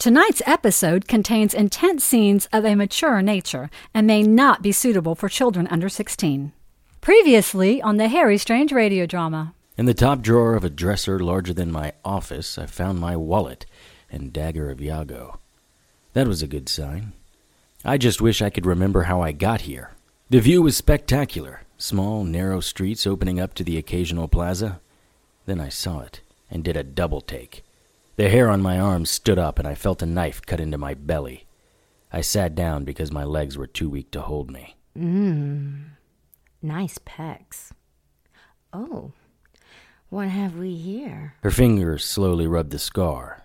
Tonight's episode contains intense scenes of a mature nature and may not be suitable for children under 16. Previously on the Harry Strange radio drama. In the top drawer of a dresser larger than my office, I found my wallet and dagger of Iago. That was a good sign. I just wish I could remember how I got here. The view was spectacular small, narrow streets opening up to the occasional plaza. Then I saw it and did a double take. The hair on my arms stood up, and I felt a knife cut into my belly. I sat down because my legs were too weak to hold me. Mmm. Nice pecs. Oh, what have we here? Her fingers slowly rubbed the scar,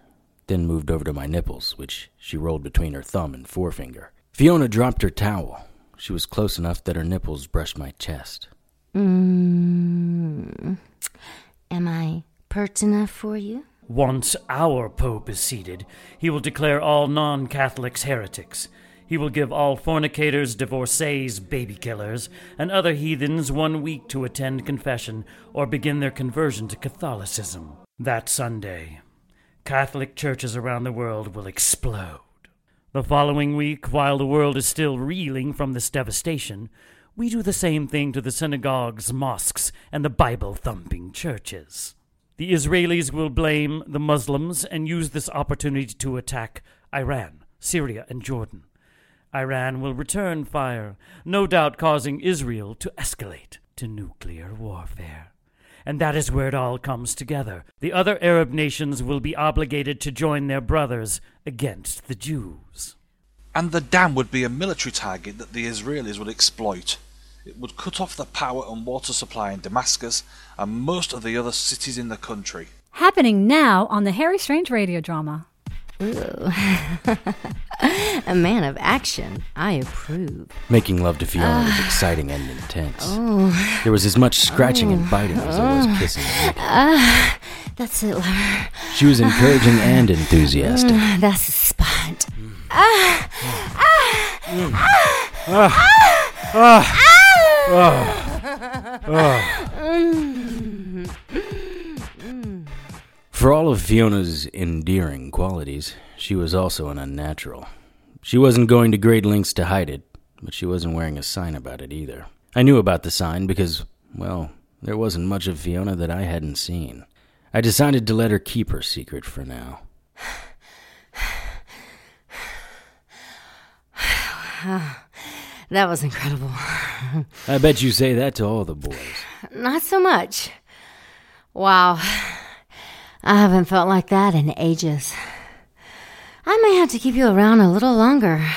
then moved over to my nipples, which she rolled between her thumb and forefinger. Fiona dropped her towel. She was close enough that her nipples brushed my chest. Mmm. Am I pert enough for you? Once our Pope is seated, he will declare all non Catholics heretics. He will give all fornicators, divorcees, baby killers, and other heathens one week to attend confession or begin their conversion to Catholicism. That Sunday, Catholic churches around the world will explode. The following week, while the world is still reeling from this devastation, we do the same thing to the synagogues, mosques, and the Bible thumping churches. The Israelis will blame the Muslims and use this opportunity to attack Iran, Syria, and Jordan. Iran will return fire, no doubt causing Israel to escalate to nuclear warfare. And that is where it all comes together. The other Arab nations will be obligated to join their brothers against the Jews. And the dam would be a military target that the Israelis would exploit. It would cut off the power and water supply in Damascus and most of the other cities in the country. Happening now on the Harry Strange radio drama. Ooh. a man of action. I approve. Making love to Fiona was exciting and intense. Oh. There was as much scratching and biting as there was kissing. Ah, that's it, lover. She was encouraging and enthusiastic. Mm, that's the spot. Ah, ah, ah, ah, ah, For all of Fiona's endearing qualities, she was also an unnatural. She wasn't going to great lengths to hide it, but she wasn't wearing a sign about it either. I knew about the sign because, well, there wasn't much of Fiona that I hadn't seen. I decided to let her keep her secret for now. That was incredible. I bet you say that to all the boys. Not so much. Wow. I haven't felt like that in ages. I may have to keep you around a little longer.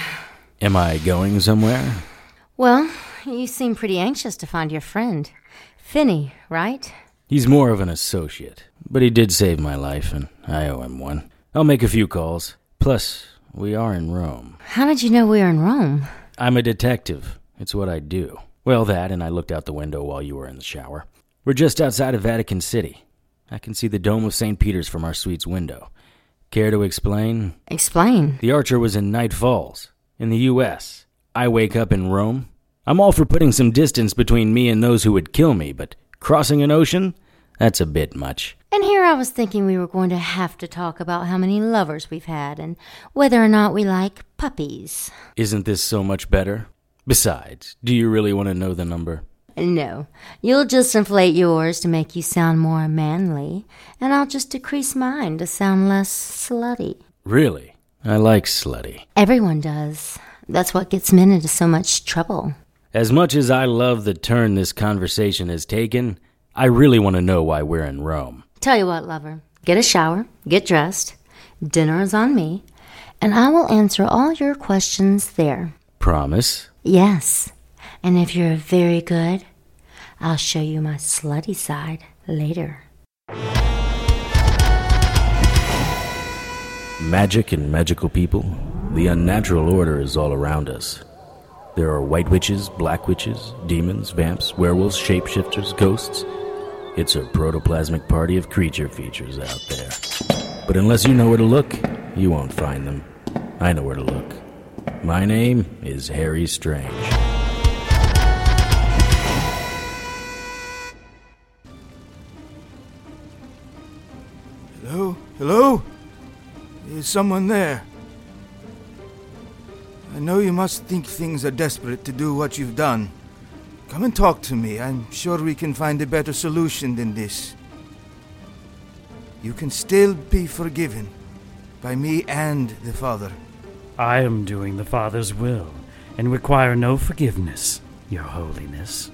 Am I going somewhere? Well, you seem pretty anxious to find your friend. Finney, right? He's more of an associate, but he did save my life, and I owe him one. I'll make a few calls. Plus, we are in Rome. How did you know we were in Rome? I'm a detective. It's what I do. Well, that, and I looked out the window while you were in the shower. We're just outside of Vatican City. I can see the dome of St. Peter's from our suite's window. Care to explain? Explain. The Archer was in Night Falls, in the U.S. I wake up in Rome. I'm all for putting some distance between me and those who would kill me, but crossing an ocean? That's a bit much. And here I was thinking we were going to have to talk about how many lovers we've had and whether or not we like puppies. Isn't this so much better? Besides, do you really want to know the number? No. You'll just inflate yours to make you sound more manly, and I'll just decrease mine to sound less slutty. Really? I like slutty. Everyone does. That's what gets men into so much trouble. As much as I love the turn this conversation has taken, I really want to know why we're in Rome. Tell you what, lover. Get a shower, get dressed. Dinner is on me, and I will answer all your questions there. Promise? Yes. And if you're very good, I'll show you my slutty side later. Magic and magical people, the unnatural order is all around us. There are white witches, black witches, demons, vamps, werewolves, shapeshifters, ghosts. It's a protoplasmic party of creature features out there. But unless you know where to look, you won't find them. I know where to look. My name is Harry Strange. Hello? Hello? Is someone there? I know you must think things are desperate to do what you've done. Come and talk to me. I'm sure we can find a better solution than this. You can still be forgiven by me and the Father. I am doing the Father's will and require no forgiveness, Your Holiness.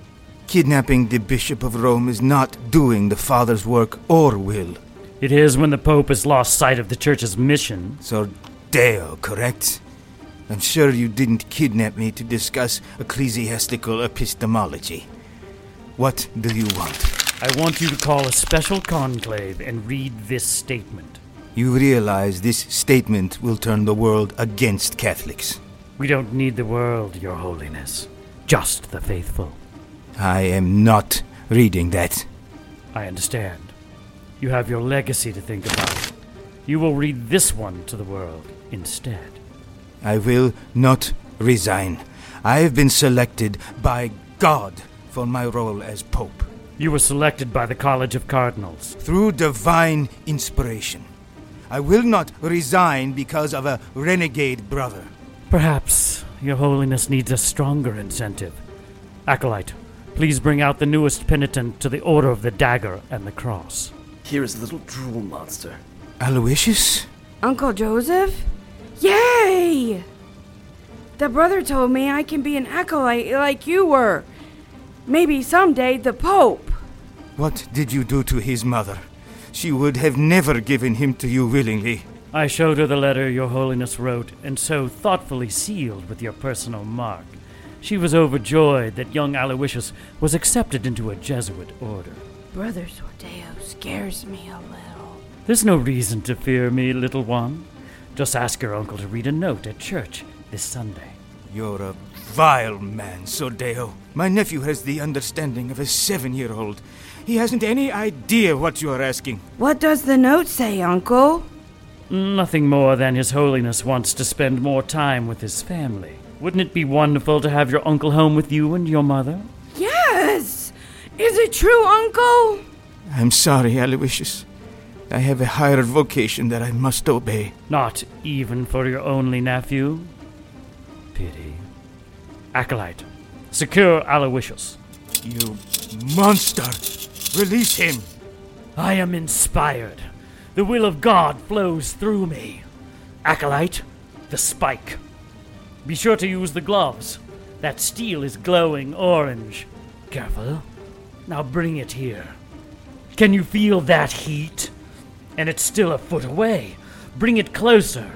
Kidnapping the Bishop of Rome is not doing the Father's work or will. It is when the Pope has lost sight of the Church's mission. So, Deo, correct? I'm sure you didn't kidnap me to discuss ecclesiastical epistemology. What do you want? I want you to call a special conclave and read this statement. You realize this statement will turn the world against Catholics. We don't need the world, Your Holiness, just the faithful. I am not reading that. I understand. You have your legacy to think about. You will read this one to the world instead. I will not resign. I have been selected by God for my role as Pope. You were selected by the College of Cardinals. Through divine inspiration. I will not resign because of a renegade brother. Perhaps Your Holiness needs a stronger incentive. Acolyte, please bring out the newest penitent to the Order of the Dagger and the Cross. Here is a little drool monster. Aloysius? Uncle Joseph? Yay! The brother told me I can be an acolyte like you were. Maybe someday the Pope. What did you do to his mother? She would have never given him to you willingly. I showed her the letter Your Holiness wrote, and so thoughtfully sealed with your personal mark. She was overjoyed that young Aloysius was accepted into a Jesuit order. Brother Sordeo scares me a little. There's no reason to fear me, little one. Just ask your uncle to read a note at church this Sunday. You're a vile man, Sordeo. My nephew has the understanding of a seven year old. He hasn't any idea what you are asking. What does the note say, Uncle? Nothing more than His Holiness wants to spend more time with his family. Wouldn't it be wonderful to have your uncle home with you and your mother? Yes! Is it true, Uncle? I'm sorry, Aloysius. I have a higher vocation that I must obey. Not even for your only nephew? Pity. Acolyte, secure Aloysius. You monster! Release him! I am inspired. The will of God flows through me. Acolyte, the spike. Be sure to use the gloves. That steel is glowing orange. Careful. Now bring it here. Can you feel that heat? And it's still a foot away. Bring it closer.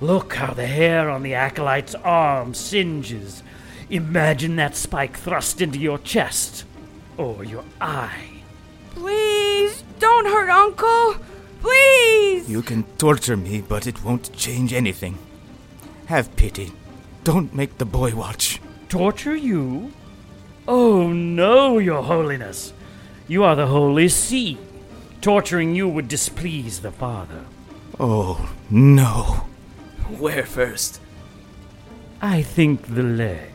Look how the hair on the acolyte's arm singes. Imagine that spike thrust into your chest or your eye. Please, don't hurt Uncle. Please! You can torture me, but it won't change anything. Have pity. Don't make the boy watch. Torture you? Oh no, Your Holiness. You are the Holy See. Torturing you would displease the Father. Oh, no. Where first? I think the leg.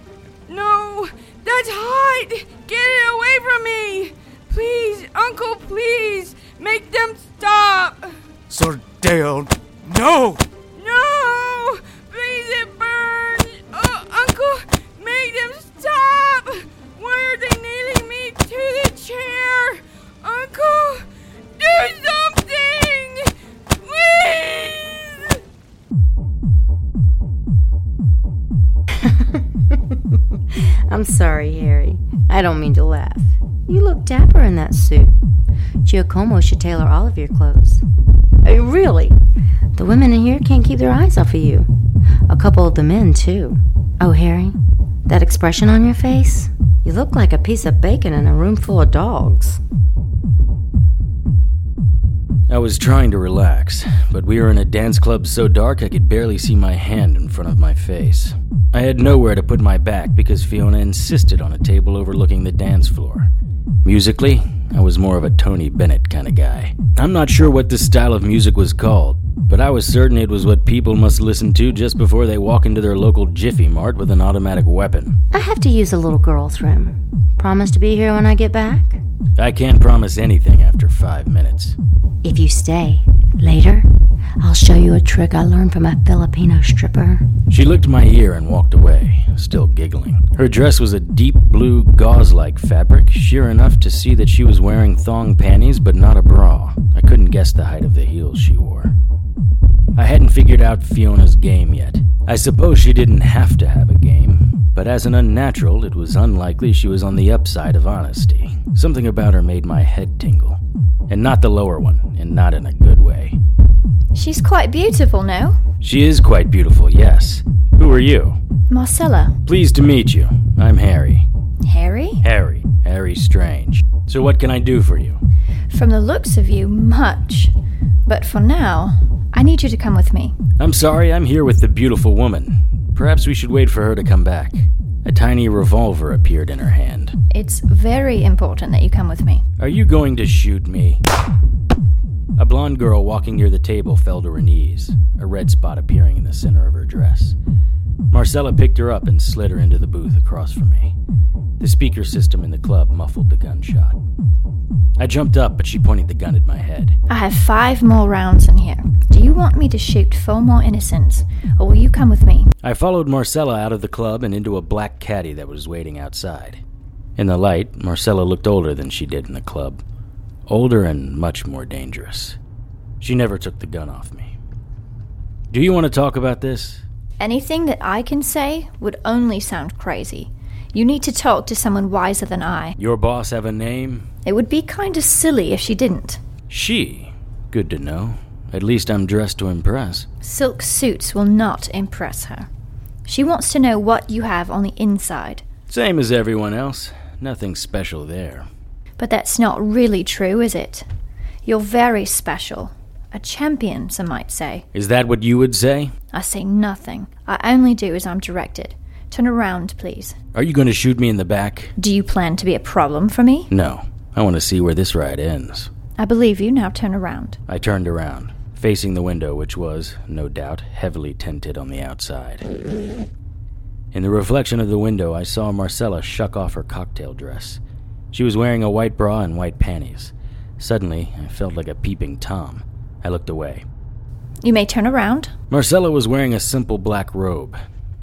No! That's hot! Get it away from me! Please, Uncle, please! Make them stop! Sordeo, no! No! Please, it burns! Oh, Uncle, make them stop! Why are they nailing me to the chair? Uncle, something! Please! I'm sorry, Harry. I don't mean to laugh. You look dapper in that suit. Giacomo should tailor all of your clothes. Really, the women in here can't keep their eyes off of you. A couple of the men, too. Oh, Harry, that expression on your face? You look like a piece of bacon in a room full of dogs. I was trying to relax, but we were in a dance club so dark I could barely see my hand in front of my face. I had nowhere to put my back because Fiona insisted on a table overlooking the dance floor. Musically, I was more of a Tony Bennett kind of guy. I'm not sure what this style of music was called, but I was certain it was what people must listen to just before they walk into their local Jiffy Mart with an automatic weapon. I have to use the little girl's room. Promise to be here when I get back? I can't promise anything after five minutes. If you stay later, I'll show you a trick I learned from a Filipino stripper. She licked my ear and walked away, still giggling. Her dress was a deep blue gauze like fabric, sheer enough to see that she was wearing thong panties but not a bra. I couldn't guess the height of the heels she wore. I hadn't figured out Fiona's game yet. I suppose she didn't have to have a game, but as an unnatural, it was unlikely she was on the upside of honesty. Something about her made my head tingle. And not the lower one, and not in a good way. She's quite beautiful, no? She is quite beautiful, yes. Who are you? Marcella. Pleased to meet you. I'm Harry. Harry? Harry. Harry Strange. So, what can I do for you? From the looks of you, much. But for now, I need you to come with me. I'm sorry, I'm here with the beautiful woman. Perhaps we should wait for her to come back. A tiny revolver appeared in her hand. It's very important that you come with me. Are you going to shoot me? A blonde girl walking near the table fell to her knees, a red spot appearing in the center of her dress. Marcella picked her up and slid her into the booth across from me. The speaker system in the club muffled the gunshot. I jumped up, but she pointed the gun at my head. I have five more rounds in here. Do you want me to shoot four more innocents, or will you come with me? I followed Marcella out of the club and into a black caddy that was waiting outside. In the light, Marcella looked older than she did in the club. Older and much more dangerous. She never took the gun off me. Do you want to talk about this? Anything that I can say would only sound crazy. You need to talk to someone wiser than I. Your boss have a name? It would be kind of silly if she didn't. She? Good to know. At least I'm dressed to impress. Silk suits will not impress her. She wants to know what you have on the inside. Same as everyone else. Nothing special there. But that's not really true, is it? You're very special. A champion, some might say. Is that what you would say? I say nothing. I only do as I'm directed. Turn around, please. Are you going to shoot me in the back? Do you plan to be a problem for me? No. I want to see where this ride ends. I believe you. Now turn around. I turned around, facing the window, which was, no doubt, heavily tinted on the outside. In the reflection of the window, I saw Marcella shuck off her cocktail dress. She was wearing a white bra and white panties. Suddenly, I felt like a peeping Tom. I looked away. You may turn around. Marcella was wearing a simple black robe.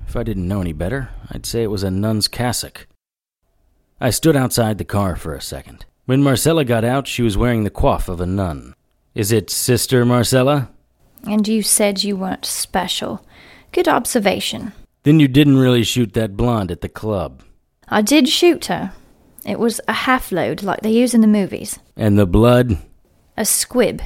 If I didn't know any better, I'd say it was a nun's cassock. I stood outside the car for a second. When Marcella got out, she was wearing the coif of a nun. Is it Sister Marcella? And you said you weren't special. Good observation. Then you didn't really shoot that blonde at the club. I did shoot her. It was a half load like they use in the movies. And the blood? A squib.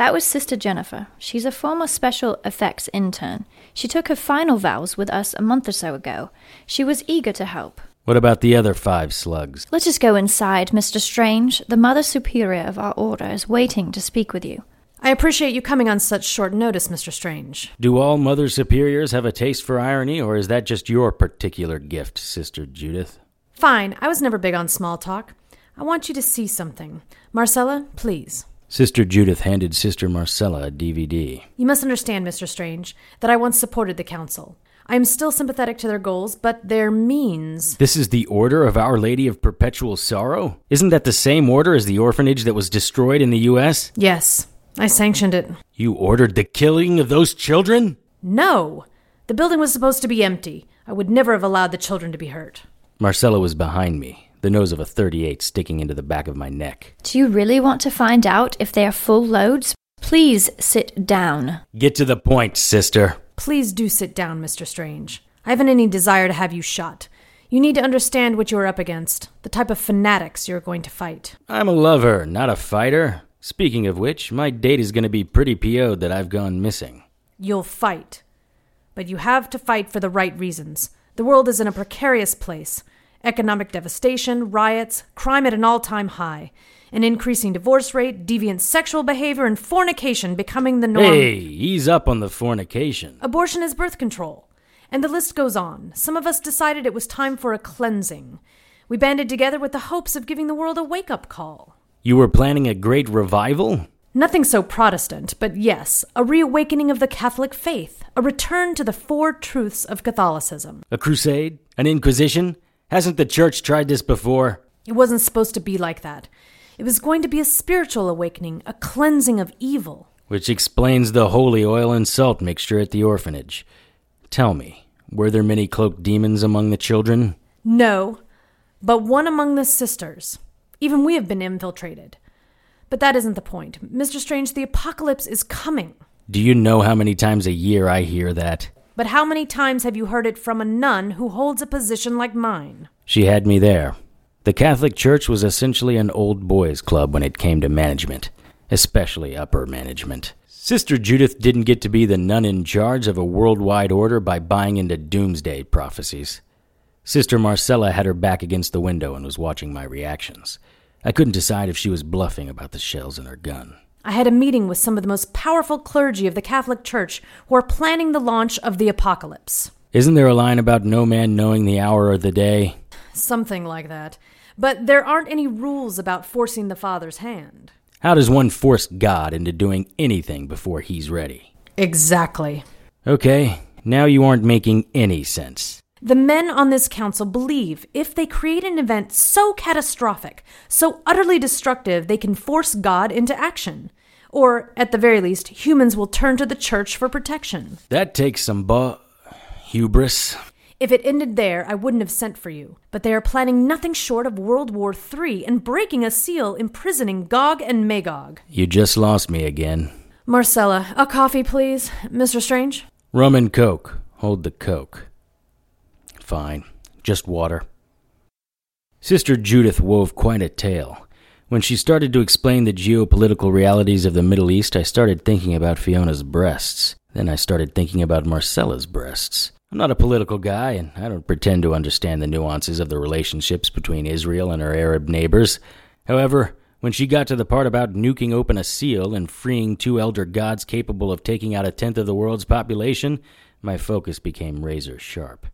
That was Sister Jennifer. She's a former special effects intern. She took her final vows with us a month or so ago. She was eager to help. What about the other five slugs? Let us go inside, Mr. Strange. The Mother Superior of our order is waiting to speak with you. I appreciate you coming on such short notice, Mr. Strange. Do all Mother Superiors have a taste for irony, or is that just your particular gift, Sister Judith? Fine, I was never big on small talk. I want you to see something. Marcella, please. Sister Judith handed Sister Marcella a DVD. You must understand, Mr. Strange, that I once supported the Council. I am still sympathetic to their goals, but their means. This is the Order of Our Lady of Perpetual Sorrow? Isn't that the same order as the orphanage that was destroyed in the U.S.? Yes, I sanctioned it. You ordered the killing of those children? No! The building was supposed to be empty. I would never have allowed the children to be hurt. Marcella was behind me, the nose of a 38 sticking into the back of my neck. Do you really want to find out if they are full loads? Please sit down. Get to the point, sister. Please do sit down, Mr. Strange. I haven't any desire to have you shot. You need to understand what you are up against, the type of fanatics you're going to fight. I'm a lover, not a fighter. Speaking of which, my date is going to be pretty PO'd that I've gone missing. You'll fight. But you have to fight for the right reasons. The world is in a precarious place economic devastation, riots, crime at an all time high, an increasing divorce rate, deviant sexual behavior, and fornication becoming the norm. Hey, ease up on the fornication. Abortion is birth control. And the list goes on. Some of us decided it was time for a cleansing. We banded together with the hopes of giving the world a wake up call. You were planning a great revival? Nothing so Protestant, but yes, a reawakening of the Catholic faith, a return to the four truths of Catholicism. A crusade? An inquisition? Hasn't the church tried this before? It wasn't supposed to be like that. It was going to be a spiritual awakening, a cleansing of evil. Which explains the holy oil and salt mixture at the orphanage. Tell me, were there many cloaked demons among the children? No, but one among the sisters. Even we have been infiltrated. But that isn't the point. Mr. Strange, the apocalypse is coming. Do you know how many times a year I hear that? But how many times have you heard it from a nun who holds a position like mine? She had me there. The Catholic Church was essentially an old boys' club when it came to management, especially upper management. Sister Judith didn't get to be the nun in charge of a worldwide order by buying into doomsday prophecies. Sister Marcella had her back against the window and was watching my reactions. I couldn't decide if she was bluffing about the shells in her gun. I had a meeting with some of the most powerful clergy of the Catholic Church who are planning the launch of the apocalypse. Isn't there a line about no man knowing the hour or the day? Something like that. But there aren't any rules about forcing the Father's hand. How does one force God into doing anything before he's ready? Exactly. Okay, now you aren't making any sense. The men on this council believe if they create an event so catastrophic, so utterly destructive, they can force God into action. Or, at the very least, humans will turn to the church for protection. That takes some bu- hubris. If it ended there, I wouldn't have sent for you. But they are planning nothing short of World War III and breaking a seal imprisoning Gog and Magog. You just lost me again. Marcella, a coffee, please. Mr. Strange? Rum and Coke. Hold the Coke. Fine. Just water. Sister Judith wove quite a tale. When she started to explain the geopolitical realities of the Middle East, I started thinking about Fiona's breasts. Then I started thinking about Marcella's breasts. I'm not a political guy, and I don't pretend to understand the nuances of the relationships between Israel and her Arab neighbors. However, when she got to the part about nuking open a seal and freeing two elder gods capable of taking out a tenth of the world's population, my focus became razor sharp.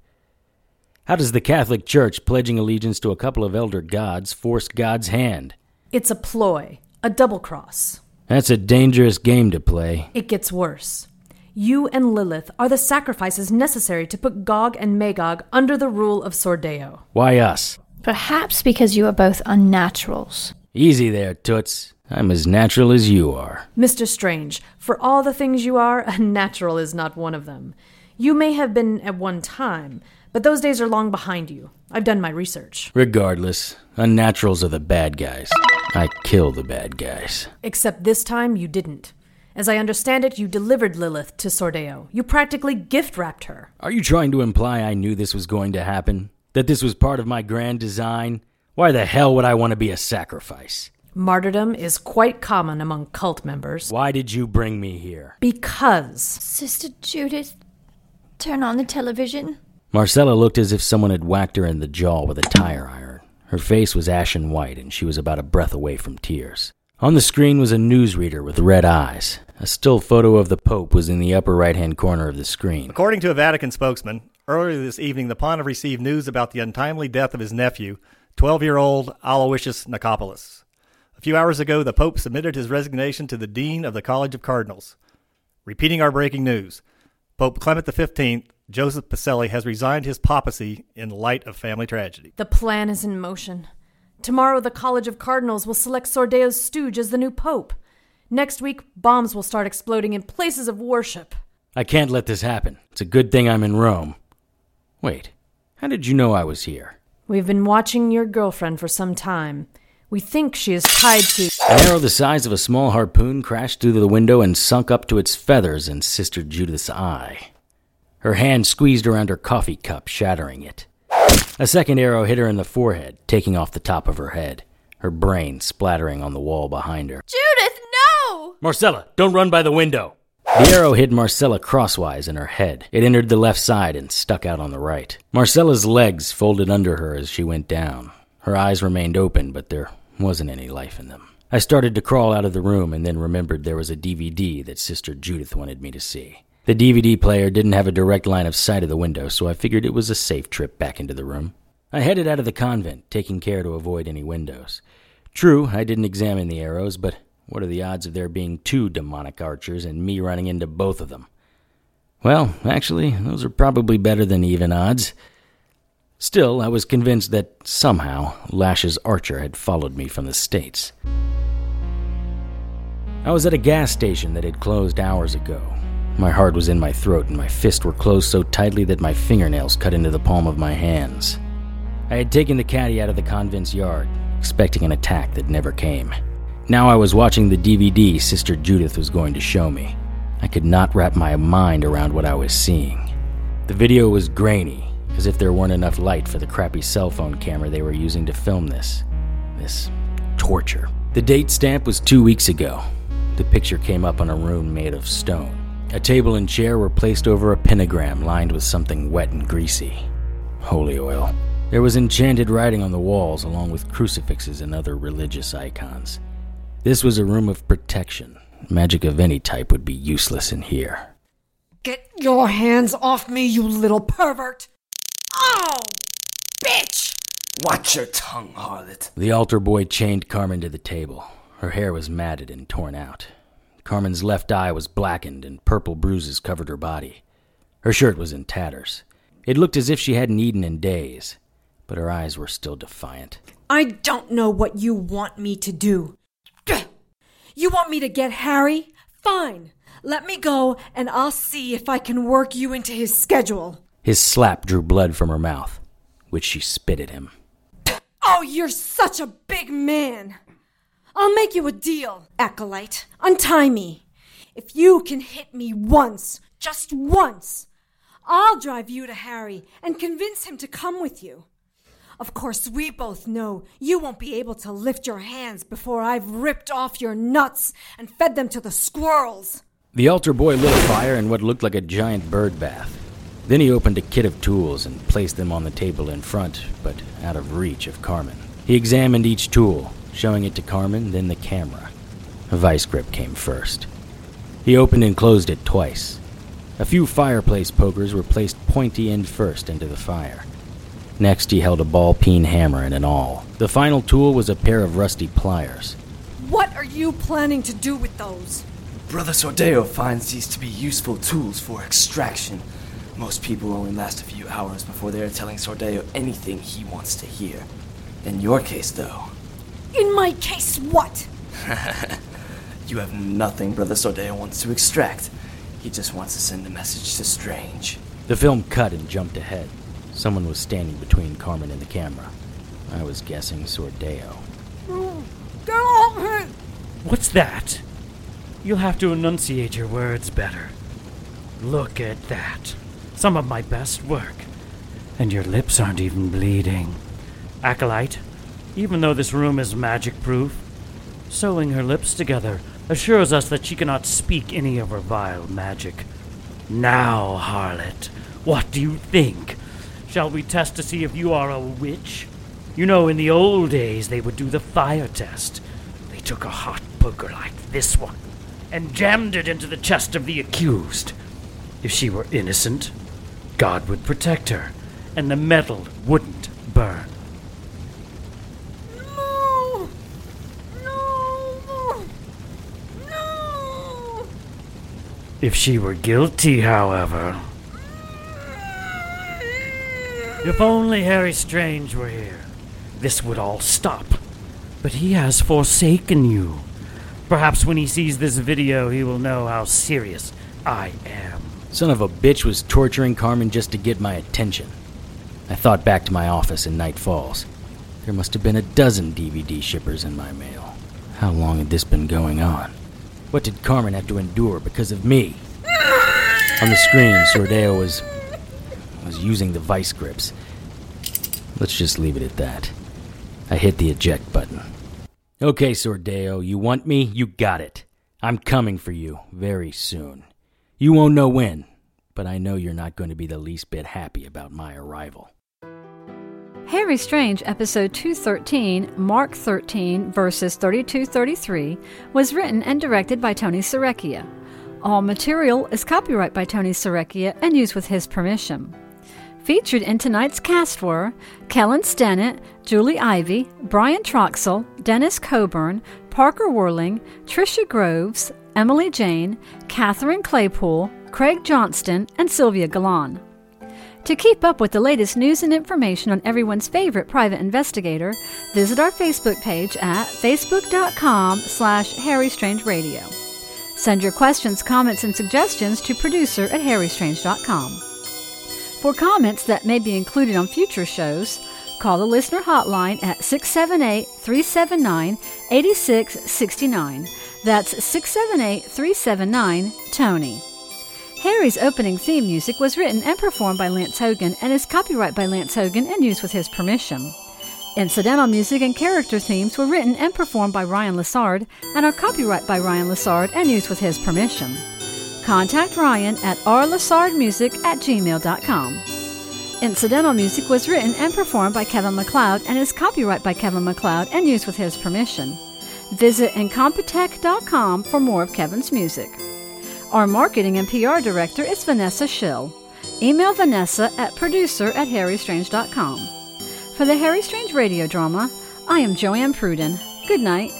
How does the Catholic Church pledging allegiance to a couple of elder gods force God's hand? It's a ploy, a double cross. That's a dangerous game to play. It gets worse. You and Lilith are the sacrifices necessary to put Gog and Magog under the rule of Sordeo. Why us? Perhaps because you are both unnaturals. Easy there, Toots. I'm as natural as you are. Mr. Strange, for all the things you are, a natural is not one of them. You may have been at one time, but those days are long behind you. I've done my research. Regardless, unnaturals are the bad guys. I kill the bad guys. Except this time you didn't. As I understand it, you delivered Lilith to Sordeo. You practically gift wrapped her. Are you trying to imply I knew this was going to happen? That this was part of my grand design? Why the hell would I want to be a sacrifice? Martyrdom is quite common among cult members. Why did you bring me here? Because. Sister Judith, turn on the television. Marcella looked as if someone had whacked her in the jaw with a tire iron. Her face was ashen white, and she was about a breath away from tears. On the screen was a newsreader with red eyes. A still photo of the Pope was in the upper right hand corner of the screen. According to a Vatican spokesman, earlier this evening the Pontiff received news about the untimely death of his nephew, 12 year old Aloysius Nikopoulos. A few hours ago, the Pope submitted his resignation to the Dean of the College of Cardinals. Repeating our breaking news, Pope Clement XV, Joseph Pacelli, has resigned his papacy in light of family tragedy. The plan is in motion. Tomorrow, the College of Cardinals will select Sordeo's stooge as the new Pope. Next week, bombs will start exploding in places of worship. I can't let this happen. It's a good thing I'm in Rome. Wait, how did you know I was here? We've been watching your girlfriend for some time. We think she is tied to. An arrow the size of a small harpoon crashed through the window and sunk up to its feathers in Sister Judith's eye. Her hand squeezed around her coffee cup, shattering it. A second arrow hit her in the forehead, taking off the top of her head, her brain splattering on the wall behind her. Judith, no! Marcella, don't run by the window! The arrow hit Marcella crosswise in her head. It entered the left side and stuck out on the right. Marcella's legs folded under her as she went down. Her eyes remained open, but there wasn't any life in them. I started to crawl out of the room and then remembered there was a DVD that Sister Judith wanted me to see. The DVD player didn't have a direct line of sight of the window, so I figured it was a safe trip back into the room. I headed out of the convent, taking care to avoid any windows. True, I didn't examine the arrows, but what are the odds of there being two demonic archers and me running into both of them? Well, actually, those are probably better than even odds. Still, I was convinced that somehow Lash's archer had followed me from the States. I was at a gas station that had closed hours ago. My heart was in my throat, and my fists were closed so tightly that my fingernails cut into the palm of my hands. I had taken the caddy out of the convent's yard, expecting an attack that never came. Now I was watching the DVD Sister Judith was going to show me. I could not wrap my mind around what I was seeing. The video was grainy, as if there weren't enough light for the crappy cell phone camera they were using to film this. This torture. The date stamp was two weeks ago. The picture came up on a room made of stone. A table and chair were placed over a pentagram lined with something wet and greasy. Holy oil. There was enchanted writing on the walls, along with crucifixes and other religious icons. This was a room of protection. Magic of any type would be useless in here. Get your hands off me, you little pervert! Oh, bitch! Watch your tongue, harlot. The altar boy chained Carmen to the table. Her hair was matted and torn out. Carmen's left eye was blackened and purple bruises covered her body. Her shirt was in tatters. It looked as if she hadn't eaten in days, but her eyes were still defiant. I don't know what you want me to do. You want me to get Harry? Fine. Let me go and I'll see if I can work you into his schedule. His slap drew blood from her mouth, which she spit at him. Oh, you're such a big man. I'll make you a deal, Acolyte. Untie me. If you can hit me once, just once, I'll drive you to Harry and convince him to come with you. Of course, we both know you won't be able to lift your hands before I've ripped off your nuts and fed them to the squirrels. The altar boy lit a fire in what looked like a giant bird bath. Then he opened a kit of tools and placed them on the table in front, but out of reach of Carmen. He examined each tool, showing it to Carmen, then the camera. A vice grip came first. He opened and closed it twice. A few fireplace pokers were placed pointy end first into the fire. Next, he held a ball peen hammer and an awl. The final tool was a pair of rusty pliers. What are you planning to do with those? Brother Sordeo finds these to be useful tools for extraction. Most people only last a few hours before they are telling Sordeo anything he wants to hear. In your case, though. In my case, what? you have nothing Brother Sordeo wants to extract. He just wants to send a message to Strange. The film cut and jumped ahead. Someone was standing between Carmen and the camera. I was guessing Sordeo. Get off me! What's that? You'll have to enunciate your words better. Look at that. Some of my best work. And your lips aren't even bleeding. Acolyte, even though this room is magic proof, sewing her lips together assures us that she cannot speak any of her vile magic. Now, harlot, what do you think? Shall we test to see if you are a witch? You know, in the old days, they would do the fire test. They took a hot poker like this one and jammed it into the chest of the accused. If she were innocent, God would protect her, and the metal wouldn't burn. No! No! No! If she were guilty, however. If only Harry Strange were here, this would all stop. But he has forsaken you. Perhaps when he sees this video, he will know how serious I am. Son of a bitch was torturing Carmen just to get my attention. I thought back to my office in Night Falls. There must have been a dozen DVD shippers in my mail. How long had this been going on? What did Carmen have to endure because of me? On the screen, Sordeo was was using the vice grips. Let's just leave it at that. I hit the eject button. Okay, Sordeo, you want me? You got it. I'm coming for you very soon. You won't know when, but I know you're not going to be the least bit happy about my arrival. Harry Strange, episode 213, Mark 13, verses 32 33, was written and directed by Tony Sarrecchia. All material is copyright by Tony Sarrecchia and used with his permission. Featured in tonight's cast were Kellen Stennet, Julie Ivey, Brian Troxell, Dennis Coburn, Parker Worling, Trisha Groves, Emily Jane, Catherine Claypool, Craig Johnston, and Sylvia Galan. To keep up with the latest news and information on everyone's favorite private investigator, visit our Facebook page at facebook.com slash harrystrange.radio. Send your questions, comments, and suggestions to producer at harrystrange.com. For comments that may be included on future shows, call the listener hotline at 678 379 8669. That's 678 379 Tony. Harry's opening theme music was written and performed by Lance Hogan and is copyright by Lance Hogan and used with his permission. Incidental music and character themes were written and performed by Ryan Lessard and are copyright by Ryan Lessard and used with his permission. Contact Ryan at rlessardmusic at gmail.com. Incidental music was written and performed by Kevin MacLeod and is copyright by Kevin MacLeod and used with his permission. Visit incompetech.com for more of Kevin's music. Our marketing and PR director is Vanessa Schill. Email Vanessa at producer at harrystrange.com. For the Harry Strange radio drama, I am Joanne Pruden. Good night.